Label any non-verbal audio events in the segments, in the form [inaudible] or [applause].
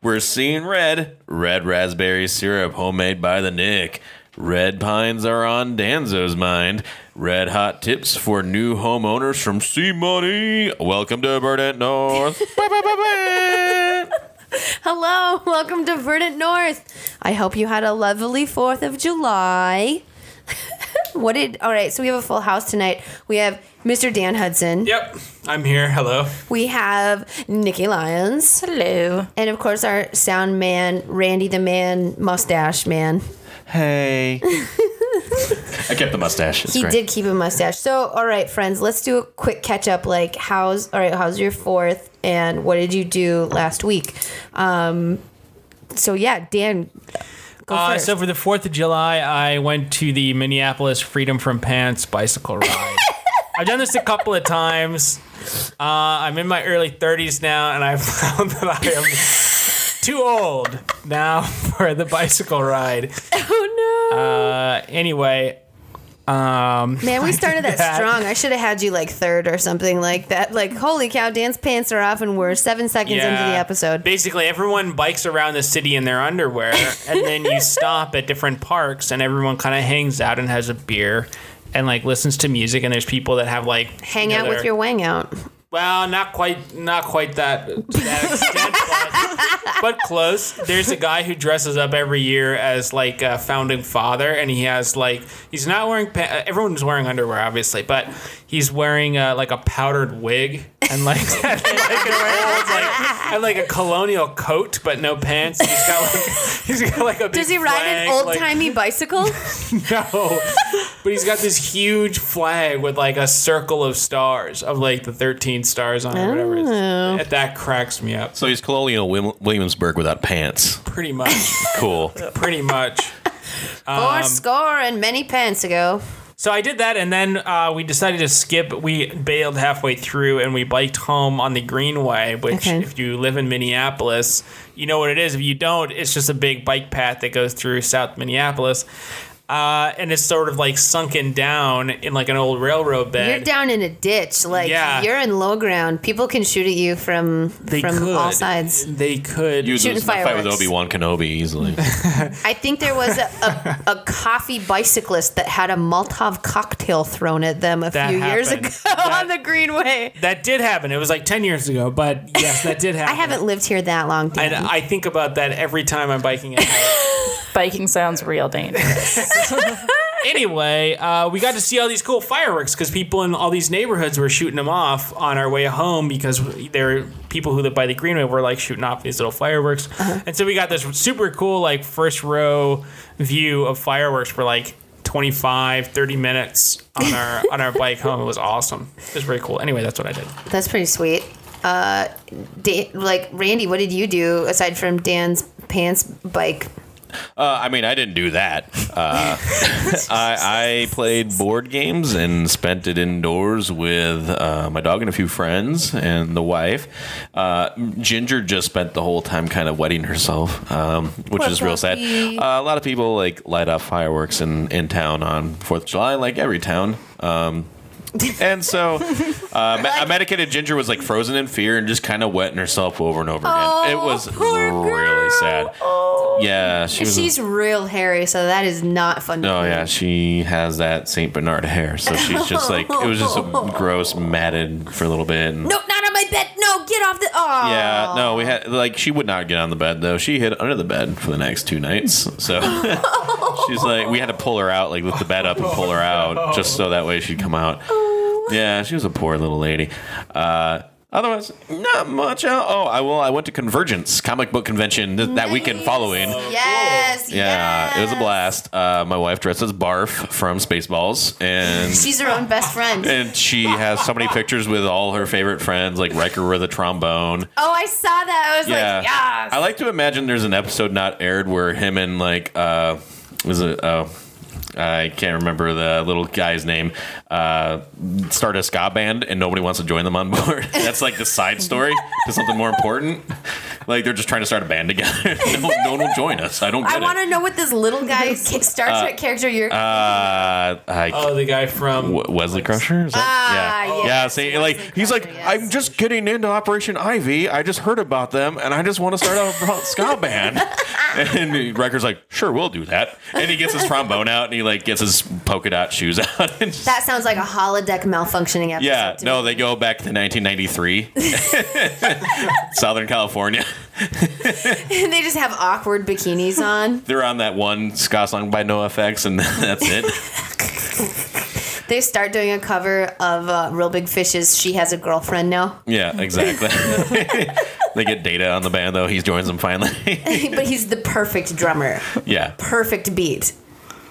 We're seeing red. Red raspberry syrup, homemade by the Nick. Red pines are on Danzo's mind. Red hot tips for new homeowners from C Money. Welcome to Verdant North. [laughs] Hello, welcome to Verdant North. I hope you had a lovely 4th of July. [laughs] what did, all right, so we have a full house tonight. We have Mr. Dan Hudson. Yep, I'm here. Hello. We have Nikki Lyons. Hello. And of course, our sound man, Randy the Man, mustache man. hey. [laughs] I kept the mustache. It's He great. did keep a mustache. So, all right, friends, let's do a quick catch up. Like, how's all right? How's your fourth? And what did you do last week? Um, so yeah, Dan, go Uh, first. so for the Fourth of July, I went to the Minneapolis Freedom from Pants bicycle ride. [laughs] I've done this a couple of times. Uh, I'm in my early 30s now, and I [laughs] found that I am too old now [laughs] for the bicycle ride. oh no, Uh, anyway, um, [laughs] man, we started that, that. strong. I should have had you like third or something like that. Like, holy cow, Dan's pants are off, and we're seven seconds into the episode. Basically, everyone bikes around the city in their underwear, and then you [laughs] stop at different parks, and everyone kind of hangs out and has a beer. And like listens to music, and there's people that have like Hang you know, out with your wang out. Well, not quite, not quite that to that extent, but, but close. There's a guy who dresses up every year as like a founding father, and he has like he's not wearing. Pa- everyone's wearing underwear, obviously, but he's wearing uh, like a powdered wig and like [laughs] like, an like and like a colonial coat, but no pants. He's got like [laughs] he's got like a. Big Does he ride flag, an old like- timey bicycle? [laughs] no, but he's got this huge flag with like a circle of stars of like the thirteen stars on it, or whatever. It's, Oh. that, that cracks me up. So he's Colonial Wil- Williamsburg without pants. Pretty much, Cool. pretty much. Four score and many pence ago. So I did that, and then uh, we decided to skip. We bailed halfway through, and we biked home on the Greenway. Which, Okay. if you live in Minneapolis, you know what it is. If you don't, it's just a big bike path that goes through South Minneapolis. Uh, and it's sort of like sunken down in like an old railroad bed. You're down in a ditch. Like Yeah. you're in low ground. People can shoot at you from they from could. all sides. They could. You Shooting fight with. Obi Wan Kenobi easily. [laughs] I think there was a, a, a coffee bicyclist that had a Molotov cocktail thrown at them a That few years ago [laughs] That- on the Greenway. That did happen. It was like 10 years ago, but yes, that did [laughs] happen. I haven't lived here that long. Dan. And I think about that every time I'm biking at night. Biking sounds real dangerous. [laughs] anyway, uh, we got to see all these cool fireworks because people in all these neighborhoods were shooting them off on our way home because there people who live by the Greenway were like shooting off these little fireworks. And so we got this super cool, like, first row view of fireworks for like 25, 30 minutes on our [laughs] on our bike home. It was awesome. It was very cool. Anyway, that's what I did. That's pretty sweet. Uh, Dan, like Randy, what did you do aside from Dan's pants bike? Uh, I mean, I didn't do that. Uh, [laughs] I, I played board games and spent it indoors with uh, my dog and a few friends and the wife. Uh, Ginger just spent the whole time kind of wetting herself, um, which Poor is real sad. Uh, a lot of people like light off fireworks in, in town on Fourth of July, like every town. Um, and so, uh, [laughs] me- a medicated Ginger was like frozen in fear and just kind of wetting herself over and over again. it was really sad. Yeah, she was. a- She's real hairy, so that is not fun. Oh yeah, she has that Saint Bernard hair, so she's just [laughs] like it was just a gross matted for a little bit. And, No, not on my bed. No, get off the. Oh. Yeah, no, we had like she would not get on the bed though. She hid under the bed for the next two nights. So [laughs] she's like, we had to pull her out, like lift the bed up and pull her out, just so that way she'd come out. Yeah, she was a poor little lady. Uh, otherwise, not much. else. Oh, I will. I went to Convergence comic book convention th- that weekend following. Yes. Yeah, it was a blast. Uh, my wife dressed as Barf from Spaceballs, and She's her own best friend. and she has so many pictures with all her favorite friends, like Riker with a trombone. Oh, I saw that. I was Yeah, like, yes. I like to imagine there's an episode not aired where him and like uh, was it uh, I can't remember the little guy's name. Uh, start a ska band and nobody wants to join them on [laughs] board. That's like the side story to something more important. Like they're just trying to start a band together. [laughs] no, no one will join us. I don't get I want to know what this little guy ca- [laughs] Star Trek character you're. Uh, I, Oh, the guy from W- Wesley Crusher? Is that? Ah, yeah. yes, yeah. See, like Wesley he's like, yes. I'm just getting into Operation Ivy. I just heard about them, and I just want to start a ska band. and Riker's like, sure, we'll do that. And he gets his trombone out, and he like gets his polka dot shoes [laughs] out. And just- that sounds like a holodeck malfunctioning episode. yeah. to No, me. they go back to 1993, [laughs] [laughs] Southern California. And they just have awkward bikinis on. They're on that one ska song by NoFX, and that's it. They start doing a cover of uh, Reel Big Fish's "She Has a Girlfriend Now," Yeah, exactly. they get Data on the band though. He joins them finally. but he's the perfect drummer, yeah. perfect beat.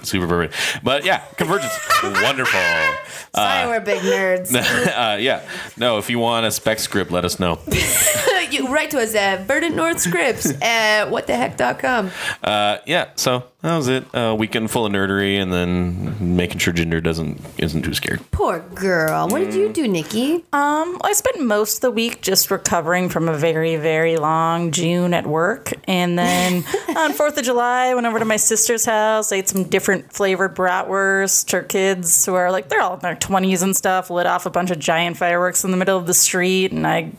Super perfect. But yeah, Convergence, wonderful. Sorry, we're big nerds. [laughs] Uh, yeah, no, if you want a spec script, let us know. [laughs] you write to us at Verdant North Scripts [laughs] at whattheheck.com. Uh, yeah, so that was it. A weekend full of nerdery, and then making sure Ginger doesn't isn't too scared. Poor girl. What did you do, Nikki? Um, I spent most of the week just recovering from a very, very long June at work. And then on 4th of July, I went over to my sister's house, ate some different flavored bratwurst. Her kids, who are like, they're all in their 20s and stuff, lit off a bunch of giant fireworks in the middle of the street. And I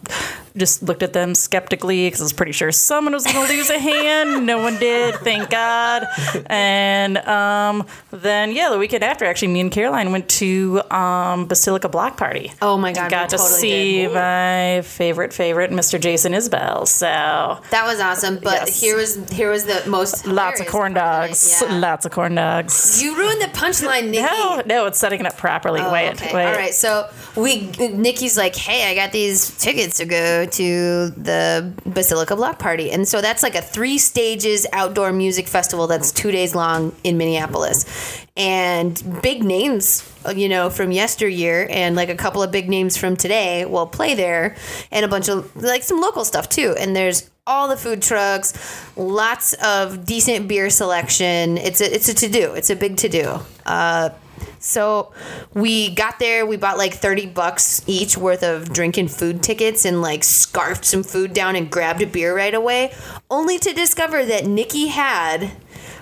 just looked at them skeptically because I was pretty sure someone was going to lose a hand. No one did, thank God. And um, then, yeah, the weekend after, actually, me and Caroline went to um, Basilica Block Party. Oh my God, Got to totally see did. my favorite, favorite, Mr. Jason Isbell. So That was awesome, but Yes. here was here was the most lots of corn part of it. dogs. Yeah. Lots of corn dogs. You ruined the punchline, [laughs] Nikki. No, no, it's setting it up properly. Oh, wait, okay. wait. All right. So we, Nikki's like, hey, I got these tickets to go to the Basilica Block Party, and so that's like a three stages outdoor music festival that's two days long in Minneapolis, and big names, you know, from yesteryear, and like a couple of big names from today will play there, and a bunch of like some local stuff too. And there's all the food trucks, lots of decent beer selection. It's a it's a to do. It's a big to do. Uh, so we got there, we bought like 30 bucks each worth of drink and food tickets and like scarfed some food down and grabbed a beer right away, only to discover that Nikki had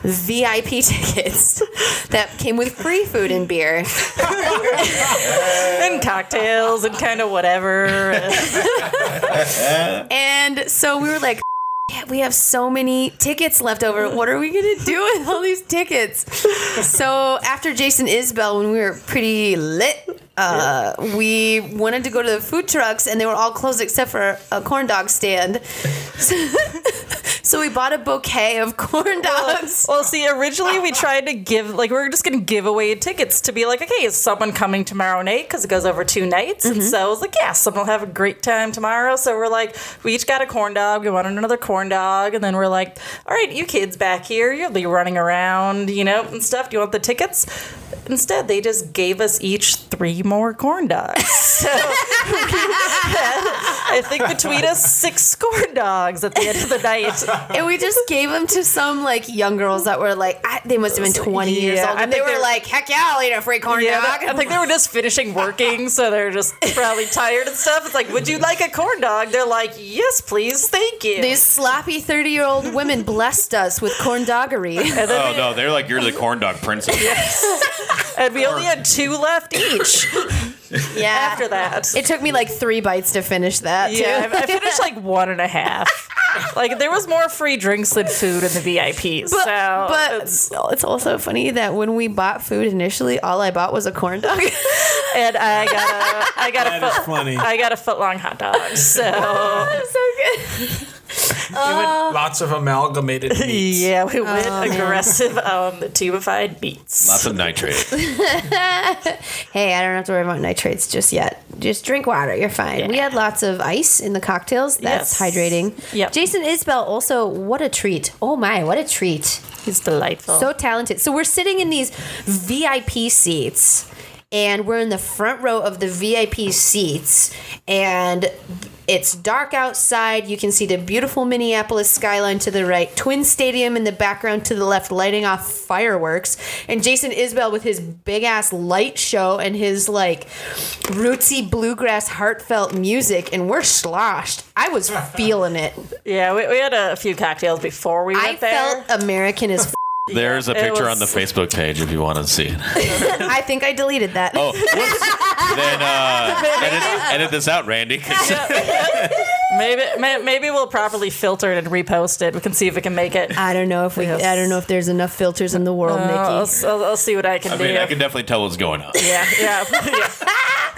VIP [laughs] tickets that came with free food and beer. [laughs] And cocktails and kind of whatever. [laughs] And so we were like, yeah, we have so many tickets left over. What are we gonna do with all these tickets? So after Jason Isbell, when we were pretty lit, uh, we wanted to go to the food trucks, and they were all closed except for a corn dog stand. [laughs] so we bought a bouquet of [laughs] corn dogs. Well, see, originally we tried to give, like, we were just going to give away tickets to be like, okay, is someone coming tomorrow night? Because it goes over two nights. And mm-hmm. so I was like, yeah, someone will have a great time tomorrow. So we're like, we each got a corn dog. We wanted another corn dog. And then we're like, all right, you kids back here, you'll be running around, you know, and stuff. Do you want the tickets? Instead, they just gave us each three more corn dogs. [laughs] So we [laughs] had, I think between us, six corn dogs at the end of the night. And we just gave them to some like young girls that were like, I, they must have been 20 years old. And they were they're- like, heck yeah, I'll eat a free corn Yeah, dog. I think they were just finishing working, so they're just [laughs] probably tired and stuff. It's like, would you like a corn dog? They're like, yes, please, thank you. These sloppy 30 year old women blessed us with corn doggery. [laughs] Oh we, no, they're like you're the corn dog princess. [laughs] and we only had two left each Yeah. after that. It took me like three bites to finish that. yeah, too. I I finished like one and a half. Like there was more free drinks than food in the VIPs. But, so but it's- it's also funny that when we bought food initially, all I bought was a corn dog. [laughs] and I got a I got a foot, funny. I got a foot long hot dog. So [laughs] so good. Uh, lots of amalgamated [laughs] meats. yeah, we went oh, aggressive um, on the tubified meats. Lots of nitrate. [laughs] Hey, I don't have to worry about nitrates just yet. Just drink water. You're fine. We had lots of ice in the cocktails. That's Yes. hydrating. Yep. Jason Isbell also, what a treat. Oh my, what a treat. He's delightful. So talented. So we're sitting in these VIP seats. And we're in the front row of the VIP seats, and it's dark outside. You can see the beautiful Minneapolis skyline to the right, Twin Stadium in the background to the left, lighting off fireworks, and Jason Isbell with his big ass light show and his like rootsy bluegrass heartfelt music, and we're sloshed. I was [laughs] feeling it. Yeah, we, we had a few cocktails before we went I there. I felt American as. [laughs] F- There's a picture was- on the Facebook page if you want to see it. [laughs] I think I deleted that. Oh, whoops. then uh, [laughs] edit, edit this out, Randy. 'cause- [laughs] maybe may, maybe we'll properly filter it and repost it. We can see if we can make it. I don't know if we. Yes. I don't know if there's enough filters in the world, I'll, Nikki. I'll, I'll see what I can I do. mean, I can definitely tell what's going on. yeah, yeah, yeah.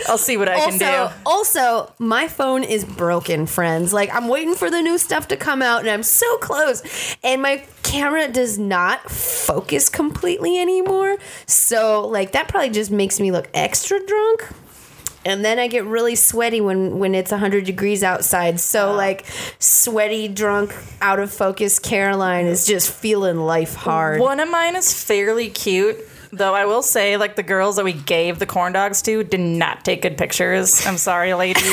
I'll see what I can do. also, my phone is broken, friends. Like I'm waiting for the new stuff to come out, and I'm so close, and my camera does not focus completely anymore. So, like that probably just makes me look extra drunk. And then I get really sweaty when when it's 100 degrees outside. So like sweaty, drunk, out of focus Caroline is just feeling life hard. One of mine is fairly cute. Though I will say, like the girls that we gave the corn dogs to did not take good pictures. I'm sorry, ladies.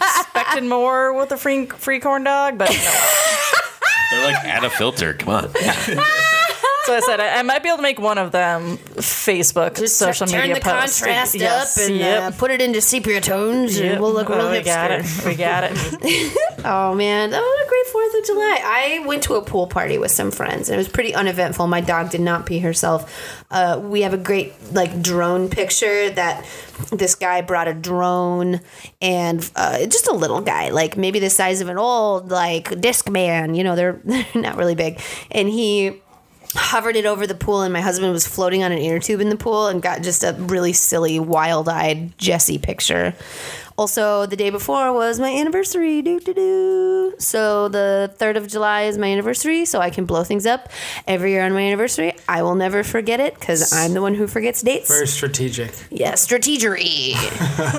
Expected more with the free free corn dog, but no. They're like, add a filter. Come on. [laughs] So I said I, I might be able to make one of them Facebook social Turn media the contrast Yes, up and yep. uh, put it into sepia tones, Yep. and we'll look real oh, we hipster. got it. We got it. [laughs] Oh man, that was a great Fourth of July. I went to a pool party with some friends, and it was pretty uneventful. My dog did not pee herself. Uh, we have a great like drone picture that this guy brought a drone and uh, just a little guy, like maybe the size of an old like disc man. You know, they're [laughs] they're not really big, and he hovered it over the pool and my husband was floating on an inner tube in the pool and got just a really silly wild-eyed Jesse picture. Also, the day before was my anniversary. Do do do. So the third of July is my anniversary, so I can blow things up every year on my anniversary. I will never forget it because I'm the one who forgets dates. Very strategic. Yeah, strategery.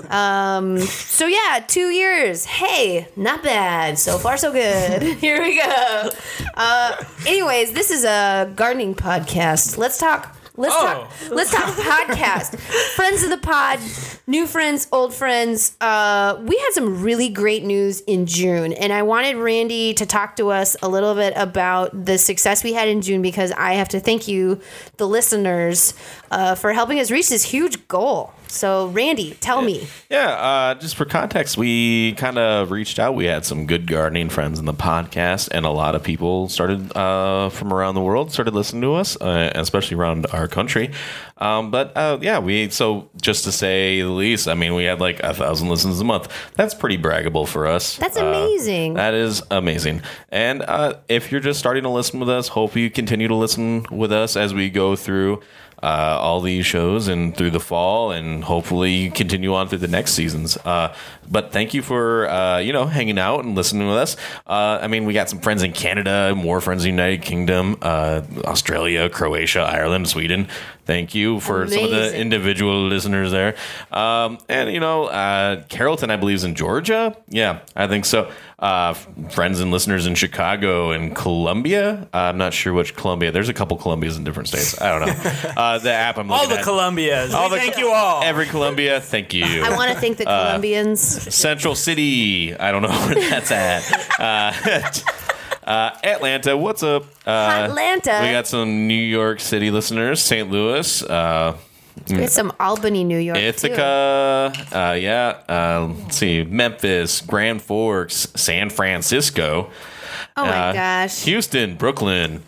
[laughs] um, so yeah, two years. Hey, not bad. So far, so good. [laughs] Here we go. Uh, anyways, this is a gardening podcast. Let's talk. Let's Oh. talk. Let's talk [laughs] podcast. friends of the pod, new friends, old friends. Uh, we had some really great news in June, and I wanted Randy to talk to us a little bit about the success we had in June because I have to thank you, the listeners, uh, for helping us reach this huge goal. So, Randy, tell me. Yeah, uh, just for context, we kind of reached out. We had some good gardening friends in the podcast, and a lot of people started uh, from around the world started listening to us, uh, especially around our country. Um, but uh, yeah, we so just to say the least, I mean, we had like a thousand listens a month. That's pretty braggable for us. That's Uh, amazing. that is amazing. And uh, if you're just starting to listen with us, hope you continue to listen with us as we go through uh, all these shows and through the fall, and hopefully continue on through the next seasons. Uh, but thank you for uh, you know hanging out and listening with us. Uh, I mean, we got some friends in Canada, more friends in the United Kingdom, uh, Australia, Croatia, Ireland, Sweden. Thank you for some of the individual listeners there. Um, and you know, uh, Carrollton, I believe, is in Georgia. Yeah, I think so. Uh, f- friends and listeners in Chicago and Columbia. Uh, I'm not sure which Columbia. There's a couple Columbias in different states. I don't know. [laughs] Uh, the app I'm All the at. Columbias. All We the- thank you all. Every Columbia. Thank you. I want to thank the Colombians. Central City. I don't know [laughs] where that's at. [laughs] Uh, Atlanta. What's up? Uh, Atlanta. we got some New York City listeners. St. Louis. Uh, We had some Albany, New York. too. Ithaca, uh, yeah. Uh, let's see, Memphis, Grand Forks, San Francisco. Oh my uh, gosh. Houston, Brooklyn.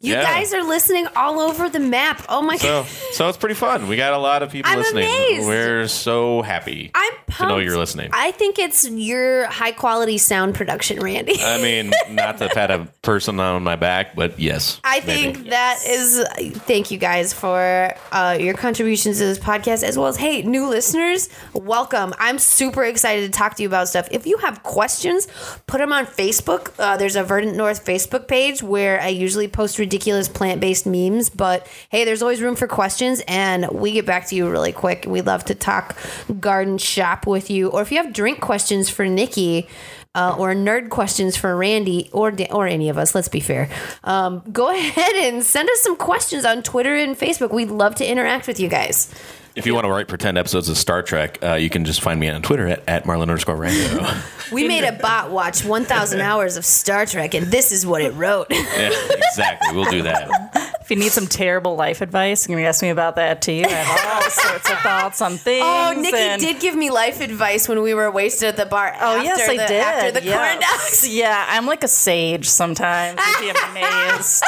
You yeah. guys are listening all over the map. Oh my So, god. [laughs] so it's pretty fun. We got a lot of people I'm listening. amazed. We're so happy I'm to know you're listening. I think it's your high quality sound production, Randy. I mean, [laughs] not to pat a person on my back, but yes. I maybe. think that is. Thank you guys for uh, your contributions to this podcast, as well as hey, new listeners, welcome. I'm super excited to talk to you about stuff. If you have questions, put them on Facebook. Uh, there's a Verdant North Facebook page where I usually post ridiculous plant based memes. But hey, there's always room for questions, and we get back to you really quick. We love to talk garden shop with you, or if you have drink questions for Nikki. uh, or nerd questions for Randy or or any of us, let's be fair, um, go [laughs] ahead and send us some questions on Twitter and Facebook. We'd love to interact with you guys. If you want to write pretend episodes of Star Trek, uh, you can just find me on Twitter at, at Marlon underscore Rango. [laughs] We made a bot watch 1,000 [laughs] hours of Star Trek, and this is what it wrote. yeah, exactly. We'll do that. [laughs] If you need some terrible life advice, you can ask me about that too. I have all sorts of thoughts on things. Oh, Nikki and- did give me life advice when we were wasted at the bar. Oh after yes, I the, did. After the corn dogs. Yeah, I'm like a sage sometimes. You'd be amazed.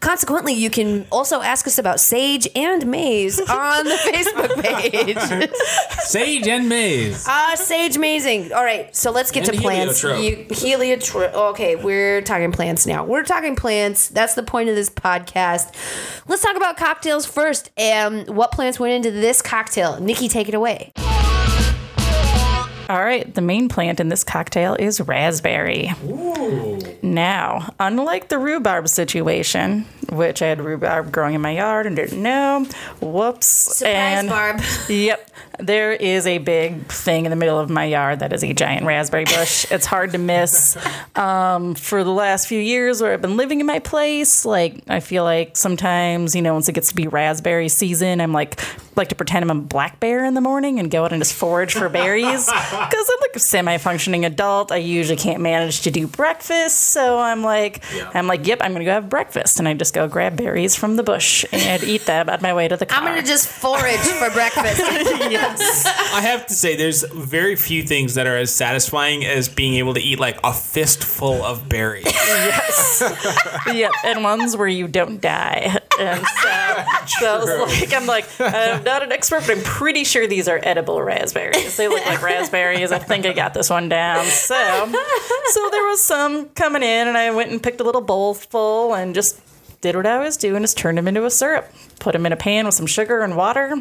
Consequently, you can also ask us about Sage and Maze on the Facebook page. [laughs] Sage and Maze. Ah, Sage Mazing. All right, so let's get And to plants. heliotrope. You, heliotrope. Okay, we're talking plants now. We're talking plants. That's the point of this podcast. Let's talk about cocktails first. And what plants went into this cocktail? Nikki, take it away. All right, the main plant in this cocktail is raspberry. Now, unlike the rhubarb situation, which I had rhubarb growing in my yard and didn't know, whoops. Surprise, and Barb. [laughs] Yep. There is a big thing in the middle of my yard that is a giant raspberry bush. [laughs] it's hard to miss. Um, for the last few years where I've been living in my place, like I feel like sometimes, you know, once it gets to be raspberry season, I'm like like to pretend I'm a black bear in the morning and go out and just forage for berries. [laughs] Because I'm like a semi-functioning adult. I usually can't manage to do breakfast. So I'm like I'm like, yep, I'm gonna go have breakfast. And I just go grab berries from the bush and eat them on my way to the car. I'm going to just forage for breakfast. [laughs] yes. I have to say, there's very few things that are as satisfying as being able to eat like a fistful of berries. Yes. [laughs] yep, and ones where you don't die. And so, so I was like, I'm like, I'm not an expert, but I'm pretty sure these are edible raspberries. They look like raspberries. I think I got this one down. So, so there was some coming in, and I went and picked a little bowl full and just did what I was doing, just turned them into a syrup. Put them in a pan with some sugar and water.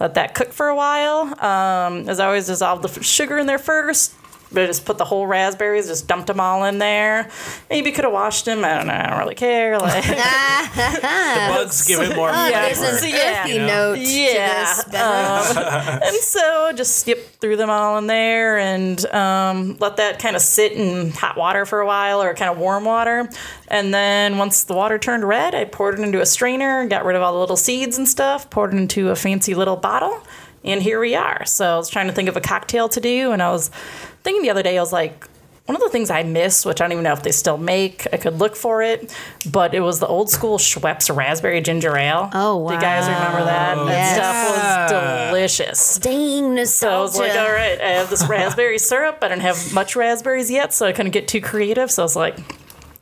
Let that cook for a while. Um, as I always, dissolve the sugar in there first. But I just put the whole raspberries, just dumped them all in there. Maybe could have washed them. I don't know. I don't really care. Like, [laughs] The bugs give it more Oh, there's flavor. an So, yeah. earthy You know? note Yeah, to this beverage. [laughs] and so just skip through them all in there and um, let that kind of sit in hot water for a while or kind of warm water. And then once the water turned red, I poured it into a strainer, got rid of all the little seeds and stuff, poured it into a fancy little bottle. And here we are. So I was trying to think of a cocktail to do, and I was thinking the other day, I was like, one of the things I miss, which I don't even know if they still make, I could look for it, but it was the old school Schweppes raspberry ginger ale. Oh, wow! Do you guys remember that? That Yes. stuff was delicious. Dang So I was like, all right, I have this raspberry [laughs] syrup. I don't have much raspberries yet, so I couldn't get too creative. So I was like,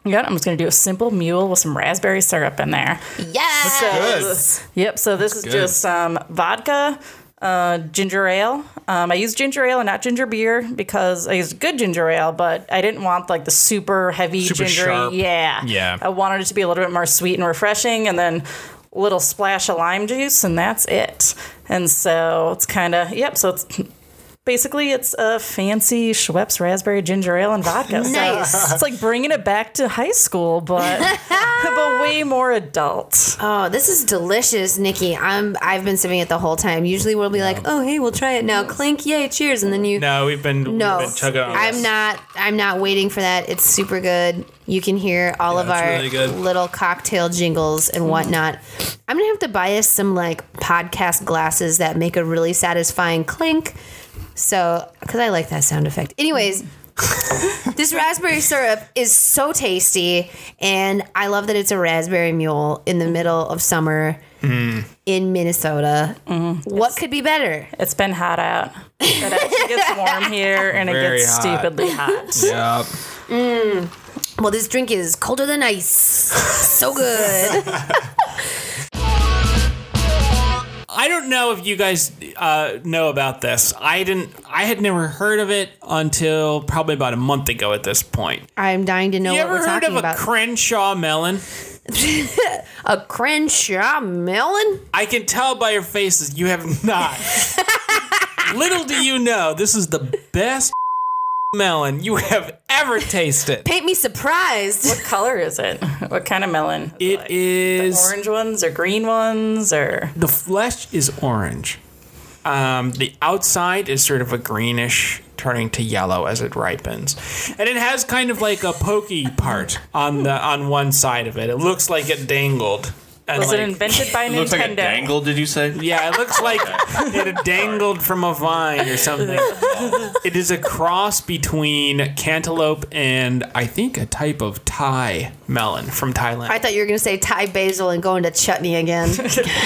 yeah, I'm just gonna do a simple mule with some raspberry syrup in there. Yes. So, Yep. So this is good. just um, vodka, uh, ginger ale. Um, I use ginger ale and not ginger beer because I used good ginger ale, but I didn't want like the super heavy Super gingery. sharp. Yeah. Yeah. I wanted it to be a little bit more sweet and refreshing, and then a little splash of lime juice, and that's it. And so it's kind of yep. So it's. Basically, it's a fancy Schweppes raspberry ginger ale and vodka. So Nice. it's like bringing it back to high school, but [laughs] but way more adult. Oh, this is delicious, Nikki. I'm I've been sipping it the whole time. Usually we'll be like, "Oh, hey, we'll try it now." Clink, yay, cheers, and then you No, we've been, No, we've been chugging on I'm this. not. I'm not waiting for that. It's super good. You can hear all of it's our really good. little cocktail jingles and whatnot. I'm gonna have to buy us some like podcast glasses that make a really satisfying clink. So, because I like that sound effect. Anyways. [laughs] this raspberry syrup is so tasty, and I love that it's a raspberry mule in the middle of summer Mm. in Minnesota. Mm-hmm. What could be better? It's been hot out. It actually gets [laughs] warm here and it gets hot. stupidly hot. Yep. Well, this drink is colder than ice. so good. [laughs] I don't know if you guys uh, know about this. I didn't. I had never heard of it until probably about a month ago. At this point, I'm dying to know you what ever we're heard talking of a about. Crenshaw melon? [laughs] a Crenshaw melon? I can tell by your faces you have not. [laughs] Little do you know, this is the best melon you have ever tasted. Paint me surprised. What color is it? What kind of melon? It is Orange ones or green ones or the flesh is orange. Um, the outside is sort of a greenish turning to yellow as it ripens. And it has kind of like a pokey part on the on one side of it. It looks like it dangled. And Was like, it invented by [laughs] It looks like a Nintendo? dangle, did you say? yeah, it looks like [laughs] it had dangled from a vine or something. [laughs] It is a cross between cantaloupe and I think a type of Thai melon from Thailand. I thought you were going to say Thai basil and go into chutney again.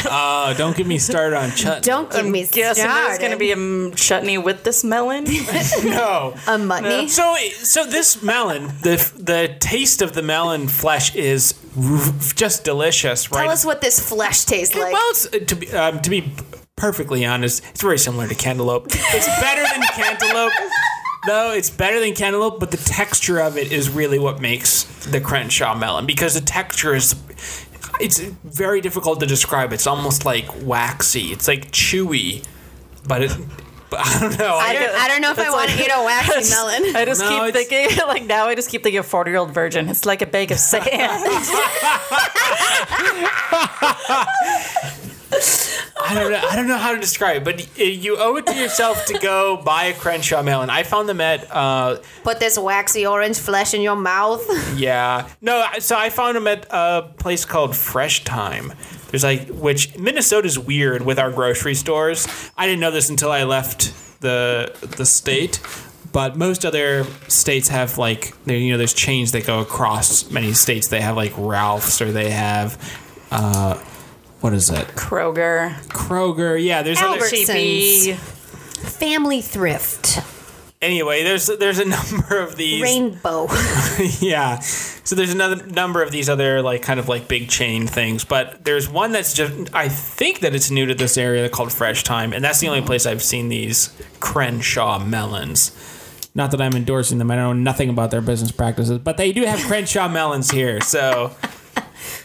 Oh, don't get me started on chutney. Don't give me Guessing started. there's going to be a chutney with this melon. no. a mutney. Uh, so, so this melon, the the taste of the melon flesh is r- just delicious, right? Tell us what this flesh tastes like. well, it's, uh, to be um, to be perfectly honest, it's very similar to cantaloupe. It's better than [laughs] cantaloupe. though it's better than cantaloupe, but the texture of it is really what makes the Crenshaw melon because the texture is it's very difficult to describe. It's almost like waxy. It's like chewy, but it. But I don't know. I don't, I don't know if I That's want to eat a [laughs] waxy melon. I just No, keep thinking, [laughs] like now, I just keep thinking of 40 year old virgin. It's like a bag of [laughs] sand. I don't know. I don't know how to describe, it, but you owe it to yourself to go buy a Crenshaw melon. I found them at uh, Put this waxy orange flesh in your mouth. Yeah. No, so I found them at a place called Fresh Thyme. There's like, which Minnesota's weird with our grocery stores. I didn't know this until I left the the state. But most other states have like, you know, there's chains that go across many states. They have like Ralph's or they have, uh, what is it? Kroger. Kroger. Yeah, there's other, Albertsons. Cheapy. Family thrift. Anyway. There's there's a [laughs] number of these. Rainbow. [laughs] yeah. So there's another number of these other like kind of like big chain things, but there's one that's just I think that it's new to this area called Fresh Thyme, and that's the only place I've seen these Crenshaw melons. Not that I'm endorsing them. I know nothing about their business practices, but they do have Crenshaw melons here. So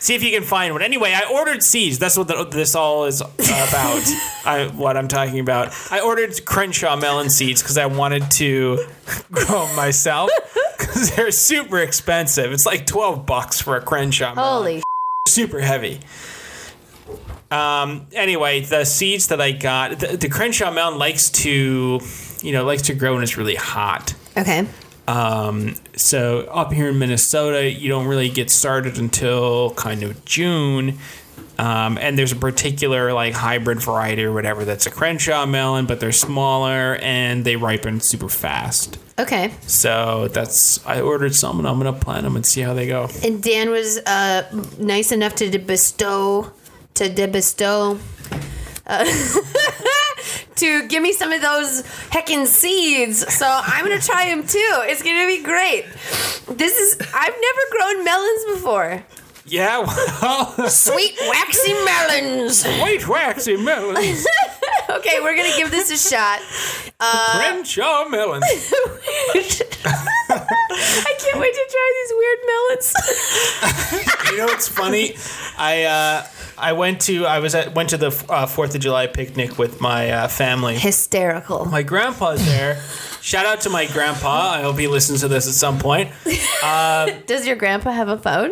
see if you can find one. Anyway, I ordered seeds. That's what the, this all is about. [laughs] I, what I'm talking about. I ordered Crenshaw melon seeds because I wanted to [laughs] grow 'em myself [laughs] because they're super expensive. It's like 12 bucks for a Crenshaw melon Holy super heavy. Um, anyway, the seeds that I got, the, the Crenshaw melon likes to, you know, likes to grow when it's really hot. Okay. Um, so up here in Minnesota, you don't really get started until kind of June. Um, and there's a particular like hybrid variety or whatever that's a Crenshaw melon, but they're smaller and they ripen super fast. Okay. So that's I ordered some and I'm gonna plant them and see how they go. And Dan was uh, nice enough to bestow, to bestow, uh, [laughs] to give me some of those heckin' seeds. So I'm gonna try them too. It's gonna be great. This is I've never grown melons before. Yeah, well, Sweet waxy melons. white waxy melons. [laughs] Okay, we're gonna give this a shot. Crenshaw melons. [laughs] I can't wait to try these weird melons. [laughs] You know what's funny? I uh, I went to I was at went to the uh, Fourth of July picnic with my uh, family. Hysterical. My grandpa's there. Shout out to my grandpa. I hope he listens to this at some point. [laughs] Does your grandpa have a phone?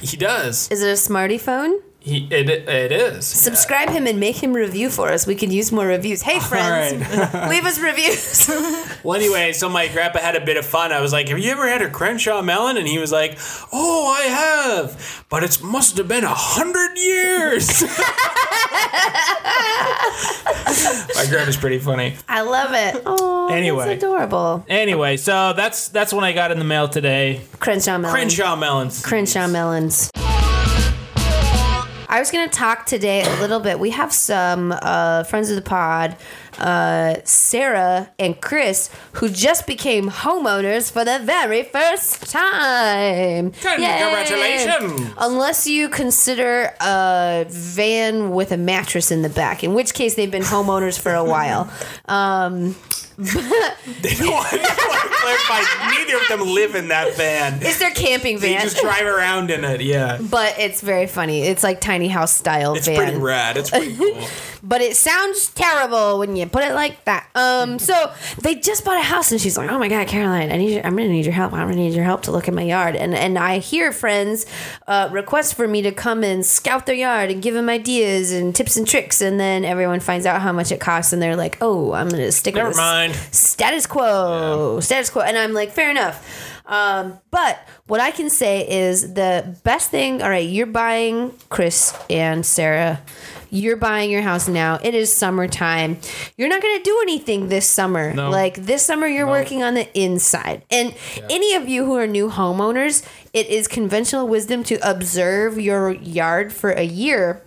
He does. Is it a smarty phone? He it, it is. Subscribe him and make him review for us. We could use more reviews. Hey, friends, [laughs] leave us reviews. [laughs] Well, anyway, so my grandpa had a bit of fun. I was like, "Have you ever had a Crenshaw melon?" And he was like, "Oh, I have, but it must have been a hundred years." [laughs] my grandpa's pretty funny. I love it. Oh, Anyway. that's adorable. Anyway, so that's that's what I got in the mail today. Crenshaw melons. Crenshaw melons. Crenshaw melons. I was going to talk today a little bit. We have some uh, friends of the pod, uh, Sarah and Chris, who just became homeowners for the very first time. Congratulations. Unless you consider a van with a mattress in the back, in which case they've been homeowners for a while. Um, They don't want, to clarify. Neither of them live in that van. it's their camping van. They just drive around in it. Yeah, but it's very funny. It's like tiny house style it's van. pretty rad. It's pretty cool. [laughs] but it sounds terrible when you put it like that. Um, so they just bought a house, and she's like, "Oh my god, Caroline, I need, your, I'm gonna need your help. I'm gonna need your help to look at my yard." And and I hear friends uh, request for me to come and scout their yard and give them ideas and tips and tricks, and then everyone finds out how much it costs, and they're like, "Oh, I'm gonna stick Never with mind. mind. status quo, status quo. And I'm like, fair enough. Um, but what I can say is the best thing. All right, you're buying Chris and Sarah. You're buying your house now. It is summertime. You're not going to do anything this summer. No. Like this summer, you're working on the inside. And any of you who are new homeowners, it is conventional wisdom to observe your yard for a year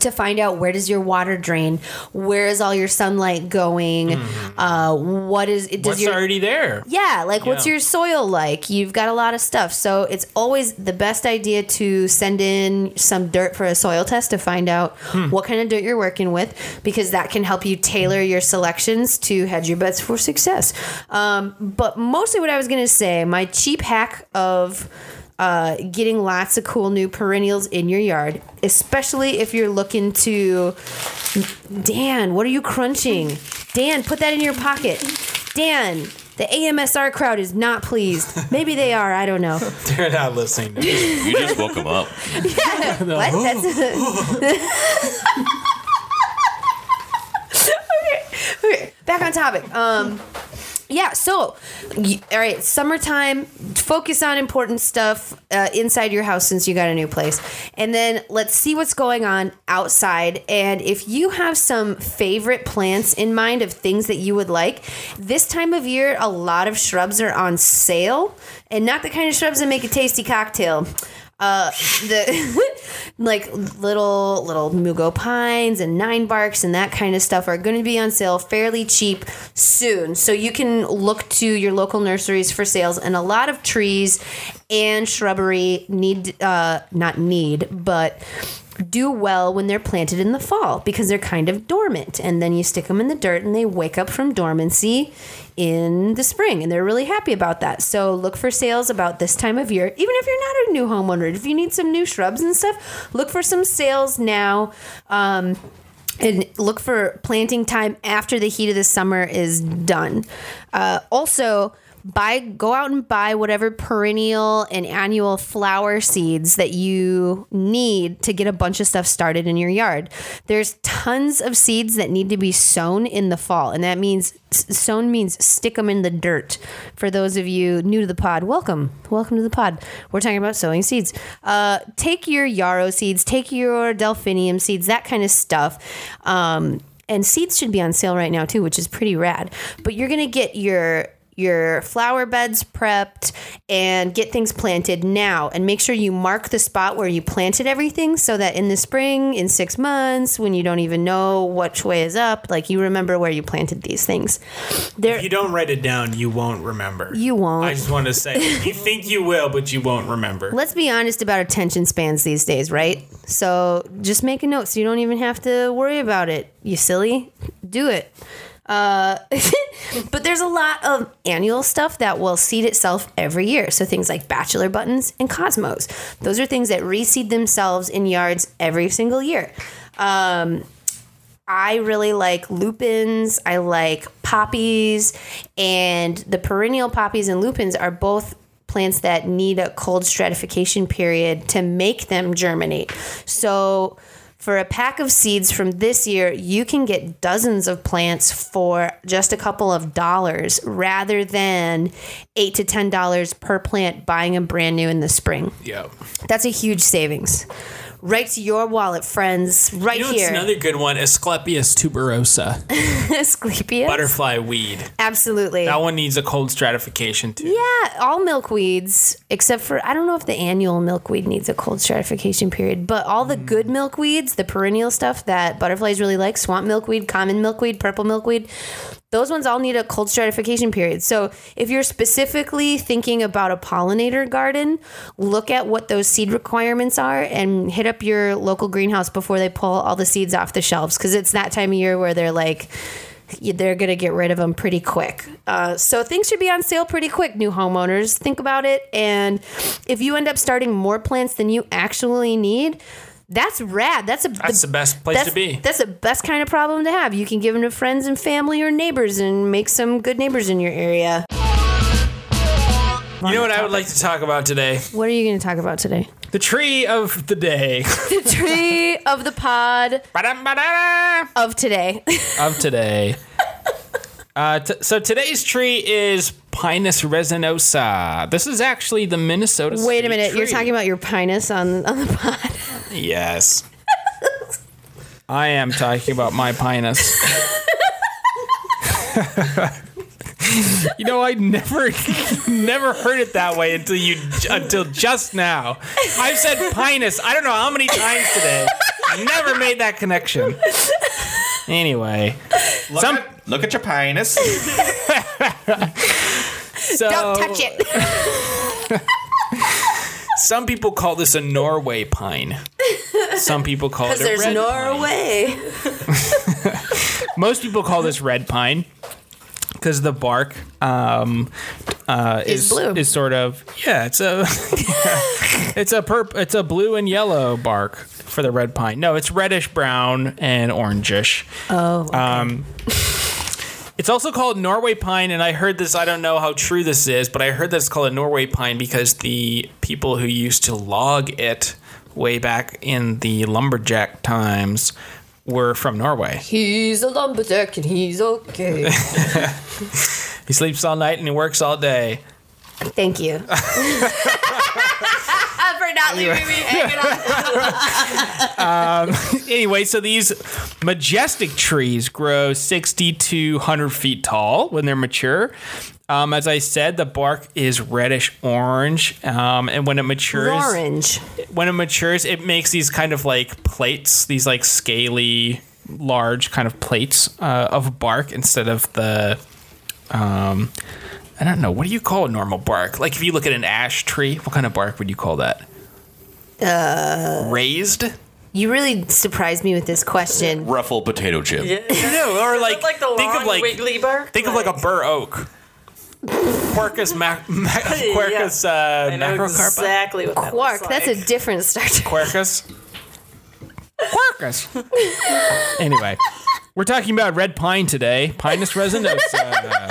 to find out where does your water drain, where is all your sunlight going, uh, what is it does What's your already there? yeah, like what's your soil like? You've got a lot of stuff. So it's always the best idea to send in some dirt for a soil test to find out Hmm. what kind of dirt you're working with because that can help you tailor your selections to hedge your bets for success. Um, but mostly what I was going to say, my cheap hack of uh, getting lots of cool new perennials in your yard, especially if you're looking to. Dan, what are you crunching? Dan, put that in your pocket. Dan, the AMSR crowd is not pleased. Maybe they are. I don't know. [laughs] They're not listening. To me. You just woke them up. [laughs] What? That's [laughs] okay. Okay. Back on topic. Um, yeah. So, all right. Summertime. Focus on important stuff uh, inside your house since you got a new place, and then let's see what's going on outside. And if you have some favorite plants in mind of things that you would like, this time of year, a lot of shrubs are on sale, and not the kind of shrubs that make a tasty cocktail uh the [laughs] like little little mugo pines and nine barks and that kind of stuff are going to be on sale fairly cheap soon. So you can look to your local nurseries for sales and a lot of trees and shrubbery need uh not need but do well when they're planted in the fall because they're kind of dormant. And then you stick them in the dirt and they wake up from dormancy in the spring and they're really happy about that. So look for sales about this time of year. Even if you're not a new homeowner if you need some new shrubs and stuff look for some sales now um, and look for planting time after the heat of the summer is done. Uh, also buy go out and buy whatever perennial and annual flower seeds that you need to get a bunch of stuff started in your yard. There's tons of seeds that need to be sown in the fall and that means sown means stick them in the dirt. For those of you new to the pod welcome. Welcome to the pod. We're talking about sowing seeds. Uh, take your yarrow seeds take your delphinium seeds that kind of stuff. Um, and seeds should be on sale right now too which is pretty rad. But you're gonna get your your flower beds prepped and get things planted now and make sure you mark the spot where you planted everything so that in the spring in six months when you don't even know which way is up like you remember where you planted these things there If you don't write it down, you won't remember. You won't. I just want to say, [laughs] you think you will, but you won't remember. let's be honest about attention spans these days right so just make a note so you don't even have to worry about it you silly do it uh, [laughs] but there's a lot of annual stuff that will seed itself every year. So things like bachelor buttons and cosmos. Those are things that reseed themselves in yards every single year. Um, I really like lupins. I like poppies, and the perennial poppies and lupins are both plants that need a cold stratification period to make them germinate. So, for a pack of seeds from this year, you can get dozens of plants for just a couple of dollars rather than eight to ten dollars per plant buying them brand new in the spring. yeah. That's a huge savings. Right to your wallet, friends. Right You know here. another good one? Asclepias tuberosa, [laughs] Asclepias. butterfly weed. Absolutely. That one needs a cold stratification too. Yeah, all milkweeds, except for I don't know if the annual milkweed needs a cold stratification period, but all the mm. good milkweeds, the perennial stuff that butterflies really like, swamp milkweed, common milkweed, purple milkweed, those ones all need a cold stratification period. So if you're specifically thinking about a pollinator garden, look at what those seed requirements are and hit up your local greenhouse before they pull all the seeds off the shelves because it's that time of year where they're like they're going to get rid of them pretty quick. Uh, so things should be on sale pretty quick, new homeowners. Think about it. And if you end up starting more plants than you actually need, that's rad. That's a That's the best place to be. That's the best kind of problem to have. You can give them to friends and family or neighbors and make some good neighbors in your area. You know what I would like to talk about today? What are you going to talk about today? The tree of the day. [laughs] The tree of the pod Ba-dum-ba-da-da. of today. of today. [laughs] Uh, t- so today's tree is Pinus resinosa. This is actually the Minnesota. Wait a minute, you're talking about your pinus on on the pod. Yes. I am talking about my Pinus. [laughs] you know, I never, [laughs] never heard it that way until you, until just now. I've said Pinus. I don't know how many times today. Never made that connection. Anyway, Look, Some- at, look at your pinus. [laughs] so Don't touch it. [laughs] some people call this a Norway pine. Some people call it a there's red pine. Norway. [laughs] Most people call this red pine because the bark um, uh, Is is blue. is sort of yeah. It's a [laughs] it's a perp it's a blue and yellow bark for the red pine. No, it's reddish brown and orangish. Oh. Um, it's also called Norway pine, and I heard this. I don't know how true this is, but I heard that it's called a Norway pine because the people who used to log it way back in the lumberjack times were from Norway. He's a lumberjack and he's okay. [laughs] He sleeps all night and he works all day. Thank you. [laughs] For not leaving me hanging on. [laughs] [laughs] Anyway, so these majestic trees grow 60 to 100 feet tall when they're mature. Um, as I said, the bark is reddish orange, um, and when it matures, Orange. when it matures, it makes these kind of like plates, these like scaly, large kind of plates uh, of bark instead of the. Um, I don't know. What do you call a normal bark? Like if you look at an ash tree, what kind of bark would you call that? Uh, Raised? You really surprised me with this question. Ruffle potato chip. Yeah. [laughs] No, or like, like the think long of like wiggly bark. think of like a bur oak. Quercus mac, mac [laughs] Quercus uh, macrocarpa. exactly what that Quark, looks that's a different starter. Quercus. Quercus. anyway, we're talking about red pine today. Pinus resinosa.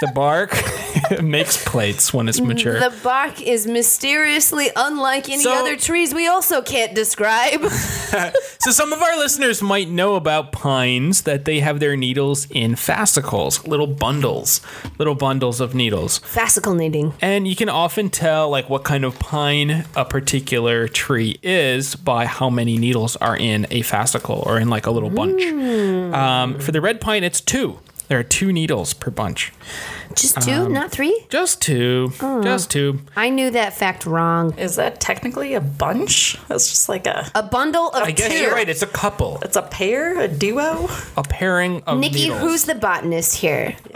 the bark [laughs] makes plates when it's mature. The bark is mysteriously unlike any So- other trees we also can't describe. [laughs] [laughs] So some of our listeners might know about pines that they have their needles in fascicles, little bundles, little bundles of needles. Fascicle knitting. And you can often tell like what kind of pine a particular tree is by how many needles are in a fascicle or in like a little bunch. Um, for the red pine, it's two. There are two needles per bunch. Just two, Um, not three? Just two. Just two. I knew that fact wrong. Is that technically a bunch? That's just like a. A bundle of I guess two. you're right. It's a couple. It's a pair, a duo. A pairing of Nikki, needles. who's the botanist here? [laughs] [laughs]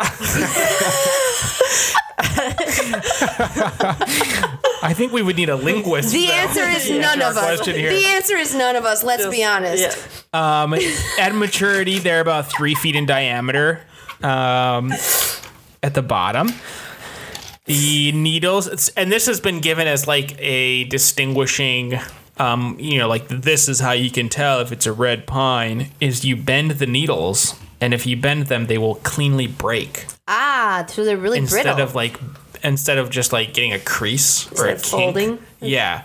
I think we would need a linguist. The for that. answer is [laughs] none of us. here. The answer is none of us. Let's be honest. Yeah. Um, at maturity, they're about three feet in diameter. Um, at the bottom, the needles, and this has been given as like a distinguishing. Um, you know, like this is how you can tell if it's a red pine. Is you bend the needles, and if you bend them, they will cleanly break Ah, so they're really instead brittle. of like instead of just like getting a crease or a kink. folding? Yeah.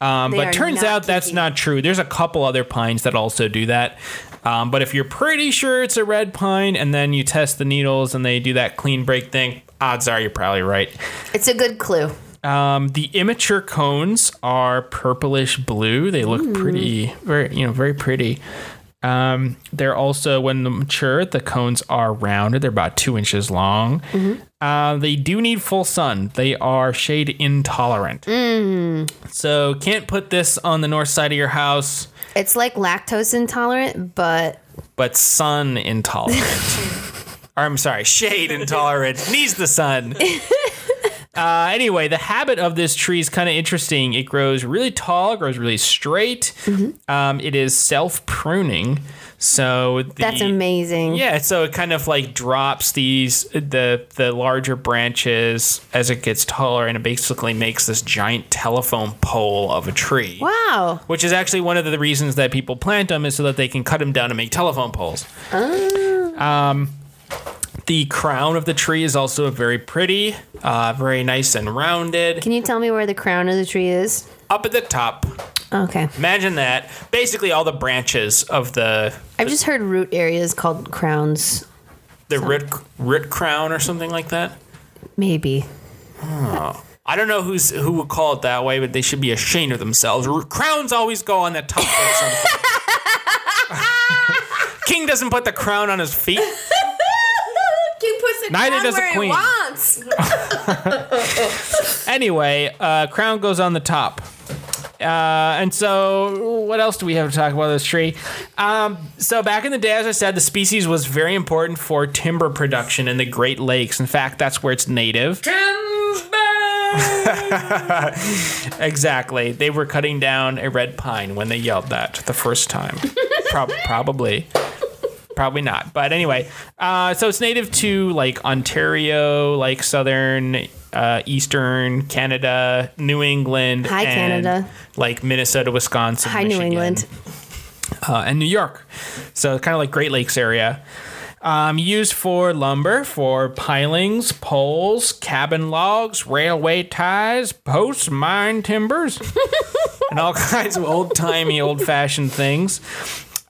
Um, but turns out that's not true. There's a couple other pines that also do that. Um, but if you're pretty sure it's a red pine and then you test the needles and they do that clean break thing, odds are you're probably right. it's a good clue. Um, the immature cones are purplish blue. They look pretty, very you know, very pretty. Um, they're also when mature, the cones are rounded. They're about two inches long. Uh, they do need full sun. They are shade intolerant. So can't put this on the north side of your house, It's like lactose intolerant, but but sun intolerant. [laughs] or I'm sorry, shade intolerant. Needs the sun. [laughs] Uh, anyway, the habit of this tree is kind of interesting. It grows really tall, grows really straight. Um, it is self pruning. So the, that's amazing. Yeah, so it kind of like drops these the the larger branches as it gets taller, and it basically makes this giant telephone pole of a tree. Wow. Which is actually one of the reasons that people plant them is so that they can cut them down and make telephone poles. Um, the crown of the tree is also very pretty, uh, very nice and rounded. Can you tell me where the crown of the tree is? Up at the top, Okay. imagine that. Basically, all the branches of the I've just heard root areas called crowns. The root Rit Crown or something like that. Maybe. I don't know who's who would call it that way, but they should be ashamed of themselves. R- Crowns always go on the top of something. [laughs] King doesn't put the crown on his feet. [laughs] The Neither does a queen. wants. [laughs] Anyway, uh, crown goes on the top. Uh, and so, what else do we have to talk about this tree? Um, so, back in the day, as I said, the species was very important for timber production in the Great Lakes. In fact, that's where it's native. Timber! [laughs] exactly. They were cutting down a red pine when they yelled that the first time. Prob- probably. Probably not. But anyway, uh, so it's native to like Ontario, like southern, uh, eastern Canada, New England. Hi, and, Canada. Like Minnesota, Wisconsin. Hi, New England. Uh, and New York. So kind of like Great Lakes area. Um, used for lumber, for pilings, poles, cabin logs, railway ties, posts, mine timbers, [laughs] and all kinds of old timey, old fashioned things.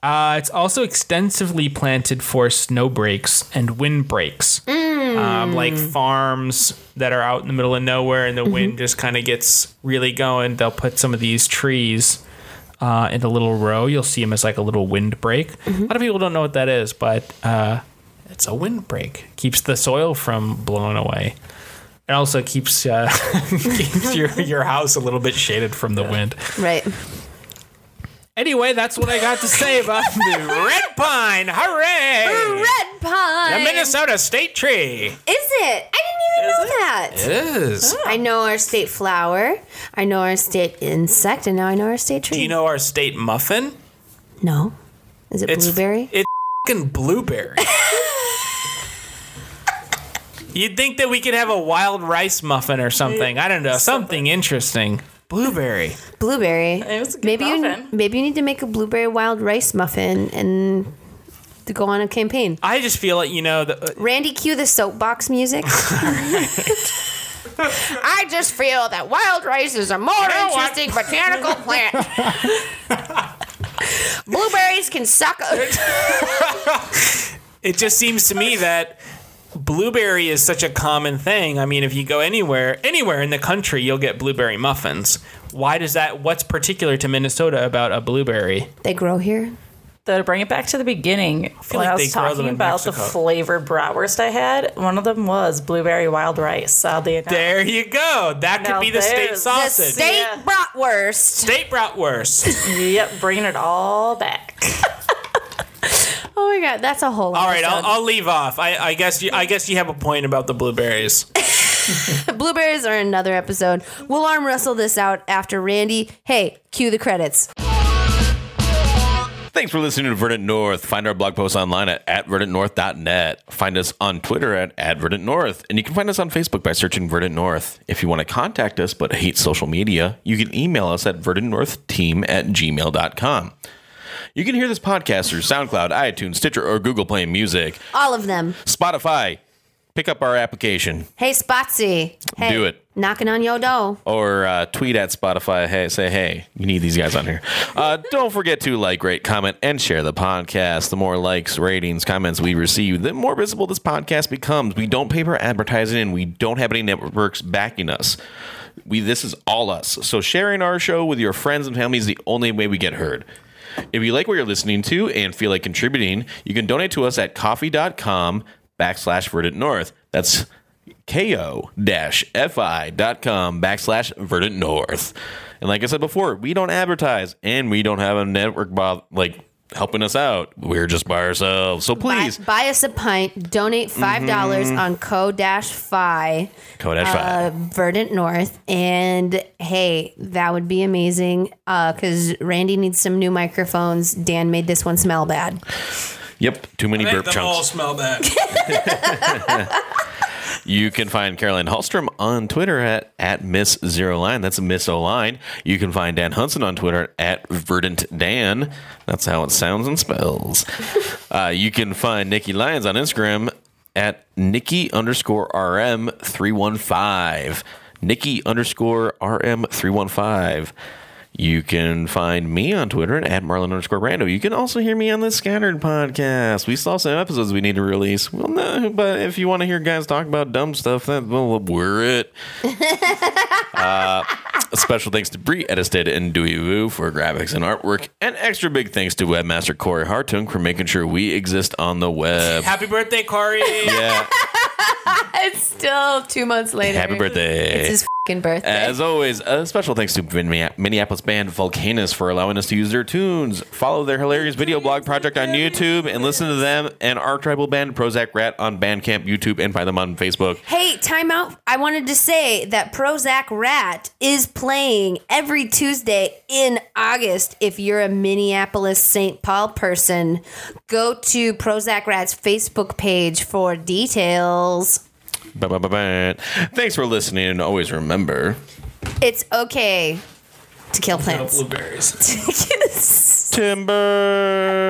Uh, it's also extensively planted for snow breaks and wind breaks, um, like farms that are out in the middle of nowhere and the wind just kind of gets really going. They'll put some of these trees uh, in a little row. You'll see them as like a little windbreak. A lot of people don't know what that is, but uh, it's a windbreak. Keeps the soil from blowing away. It also keeps uh, [laughs] keeps your your house a little bit shaded from the wind. Right. Anyway, that's what I got to say about [laughs] the red pine. Hooray! Red pine. The Minnesota state tree. Is it? I didn't even know that. It is. Oh. I know our state flower. I know our state insect, and now I know our state tree. Do you know our state muffin? No. Is it It's blueberry? It's fucking blueberry. [laughs] You'd think that we could have a wild rice muffin or something. I don't know, something interesting. Blueberry. blueberry. It was a good maybe muffin. you maybe you need to make a blueberry wild rice muffin and to go on a campaign. I just feel like you know the, uh, Randy, cue the soapbox music. [laughs] I just feel that wild rice is a more know what? interesting botanical plant. [laughs] Blueberries can suck. It just seems to me that blueberry is such a common thing. I mean, if you go anywhere, anywhere in the country, you'll get blueberry muffins. Why does that? What's particular to Minnesota about a blueberry? they grow here. Though to bring it back to the beginning, feel when like I was grow talking in about the flavored bratwurst I had, one of them was blueberry wild rice. Oddly enough. There you go. That could Now be the state there's- The state Yeah. bratwurst. State bratwurst. [laughs] Yep, bringing it all back. [laughs] Oh my god, that's a whole. All right, I'll. I'll leave off. I, I guess you, I guess you have a point about the blueberries. [laughs] Blueberries are another episode. We'll arm wrestle this out after Randy. Hey, cue the credits. Thanks for listening to Verdant North. Find our blog posts online at, at verdantnorth.net. Find us on Twitter at, at Verdant North. And you can find us on Facebook by searching Verdant North. If you want to contact us but hate social media, you can email us at verdantnorthteam at gmail.com. You can hear this podcast through SoundCloud, iTunes, Stitcher, or Google Play Music. All of them. Spotify. Pick up our application Hey, Spotsy. Hey, Do it. Knocking on your door. or uh, tweet at Spotify. Hey, say, hey, you need these guys on here. Uh, don't forget to like, rate, comment, and share the podcast. The more likes, ratings, comments we receive, the more visible this podcast becomes. We don't pay for advertising, and we don't have any networks backing us. We this is all us. So sharing our show with your friends and family is the only way we get heard. If you like what you're listening to and feel like contributing, you can donate to us at ko-fi.com backslash verdant north. That's ko-fi.com backslash verdant north. And like I said before, we don't advertise and we don't have a network bo- like helping us out. We're just by ourselves. So please, Buy, buy us a pint. Donate $5 on co dash fi code at Uh. Verdant North. And hey, that would be amazing because Randy needs some new microphones. Dan made this one smell bad. Yep, too many burp chunks. All smell bad. [laughs] [laughs] You can find Caroline Hallstrom on Twitter at, at Miss Zero Line. That's Miss O Line. You can find Dan Hunson on Twitter at Verdant Dan. That's how it sounds and spells. [laughs] uh, you can find Nikki Lyons on Instagram at Nikki underscore RM315. Nikki underscore RM315. You can find me on Twitter at Marlon underscore Brando. You can also hear me on the Scattered podcast. We still have some episodes we need to release. Well, no, but if you want to hear guys talk about dumb stuff, then well, we're it. [laughs] uh, a special thanks to Brie Edisted and Dewey Vu for graphics and artwork, and extra big thanks to webmaster Corey Hartung for making sure we exist on the web. Happy birthday, Corey. Yeah, [laughs] It's still two months later. happy birthday. It's his fucking birthday. As always, a special thanks to Minneapolis band Volcanus for allowing us to use their tunes. Follow their hilarious video blog project on YouTube and listen to them and our tribal band Prozac Rat on Bandcamp, YouTube, and find them on Facebook. Hey, time out. I wanted to say that Prozac Rat is playing every Tuesday in August. If you're a Minneapolis St. Paul person, go to Prozac Rat's Facebook page for details. Thanks for listening, and always remember It's okay to kill plants. Blueberries. [laughs] Timber.